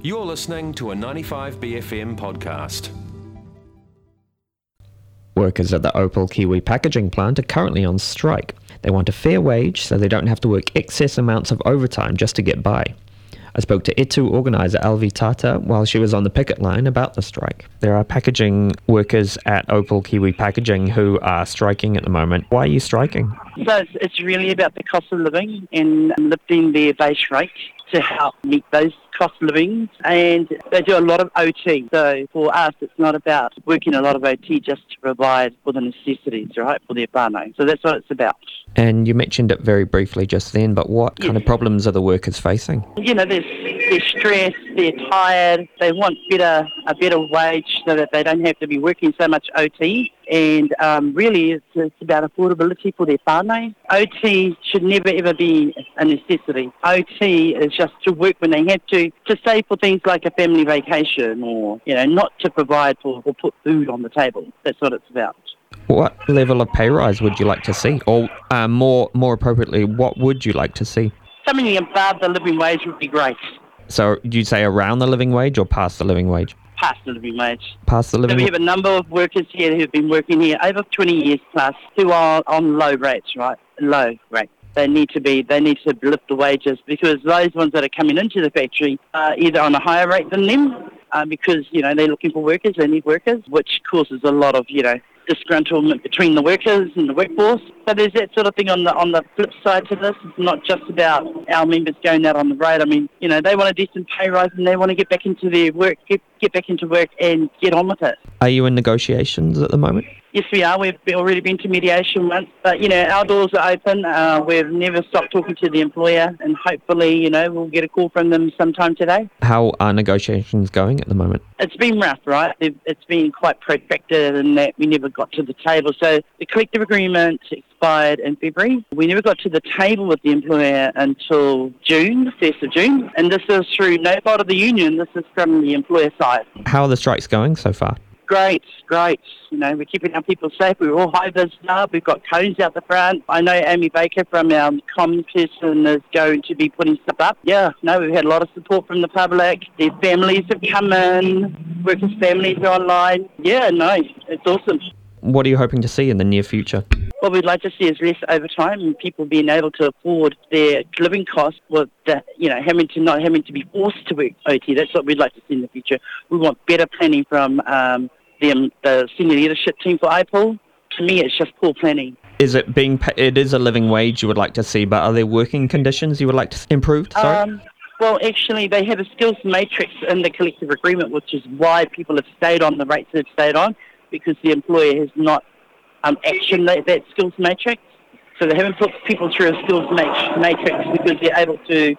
You're listening to a 95BFM podcast. Workers at the Opal Kiwi packaging plant are currently on strike. They want a fair wage so they don't have to work excess amounts of overtime just to get by. I spoke to ITU organiser Alvy Tata while she was on the picket line about the strike. There are packaging workers at Opal Kiwi Packaging who are striking at the moment. Why are you striking? So it's, it's really about the cost of living and lifting their base rate to help meet those cost of living. And they do a lot of OT. So for us, it's not about working a lot of OT just to provide for the necessities, right, for their whānau. So that's what it's about. And you mentioned it very briefly just then, but what kind of problems are the workers facing? You know, they're, they're stressed, they're tired, they want better a better wage so that they don't have to be working so much OT. And um, really, it's, it's about affordability for their whānau. OT should never ever be a necessity. OT is just to work when they have to, to save for things like a family vacation or, you know, not to provide for or put food on the table. That's what it's about. What level of pay rise would you like to see? Or uh, more, more appropriately, what would you like to see? Something above the living wage would be great. So, do you say around the living wage or past the living wage? Past the living wage. Past the So living we have a number of workers here who've been working here over 20 years plus who are on low rates, right? Low rates. They need to be, they need to lift the wages because those ones that are coming into the factory are either on a higher rate than them uh, because, you know, they're looking for workers, they need workers, which causes a lot of, you know, disgruntlement between the workers and the workforce. So there's that sort of thing on the on the flip side to this. It's not just about our members going out on the road. I mean, you know, they want a decent pay rise and they want to get back into their work, get, get back into work and get on with it. Are you in negotiations at the moment? Yes, we are. We've already been to mediation once, but you know, our doors are open. Uh, we've never stopped talking to the employer, and hopefully, you know, we'll get a call from them sometime today. How are negotiations going at the moment? It's been rough, right? It's been quite protracted, and that we never got to the table. So the collective agreement expired in February. We never got to the table with the employer until June, first of June, and this is through no fault of the union. This is from the employer side. How are the strikes going so far? Great, great. You know, we're keeping our people safe. We're all high vis now. We've got cones out the front. I know Amy Baker from our comms person is going to be putting stuff up. Yeah, no, we've had a lot of support from the public. Their families have come in. Workers' families are online. Yeah, no, it's awesome. What are you hoping to see in the near future? What we'd like to see is less overtime and people being able to afford their living costs with the, you know, having to not having to be forced to work OT. That's what we'd like to see in the future. We want better planning from um, the, the senior leadership team for Opal. To me, it's just poor planning. Is it being? It is a living wage you would like to see, but are there working conditions you would like to improve? Sorry. Um, well, actually, they have a skills matrix in the collective agreement, which is why people have stayed on the rates they've stayed on, because the employer has not um, actioned that, that skills matrix. So they haven't put people through a skills matrix because they're able to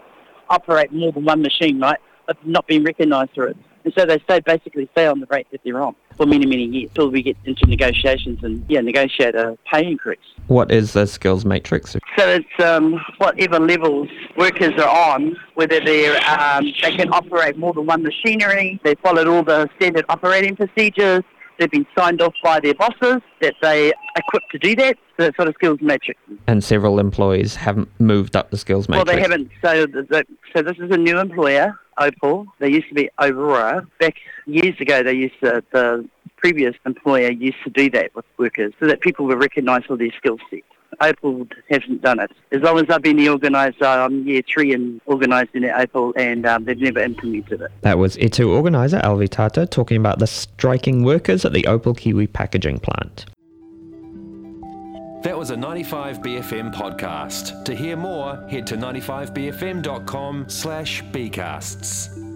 operate more than one machine, right? But not being recognised for it. And so they stay basically stay on the rate that they're on for many, many years till we get into negotiations and yeah, negotiate a pay increase. what is the skills matrix? So it's um, whatever levels workers are on, whether they're um, they can operate more than one machinery, they followed all the standard operating procedures, they've been signed off by their bosses that they equipped to do that. So that's what a skills matrix. And several employees haven't moved up the skills matrix. Well, they haven't. So, the, so this is a new employer, Opal. They used to be Orora. Back years ago, they used to, the previous employer used to do that with workers so that people were recognised for their skill set. Opal hasn't done it. As long as I've been the organiser, I'm year three in organising at Opal, and um, they've never implemented it. That was ITU organiser Alvy Tata talking about the striking workers at the Opal Kiwi packaging plant. That was a 95BFM podcast. To hear more, head to 95BFM.com slash bcasts.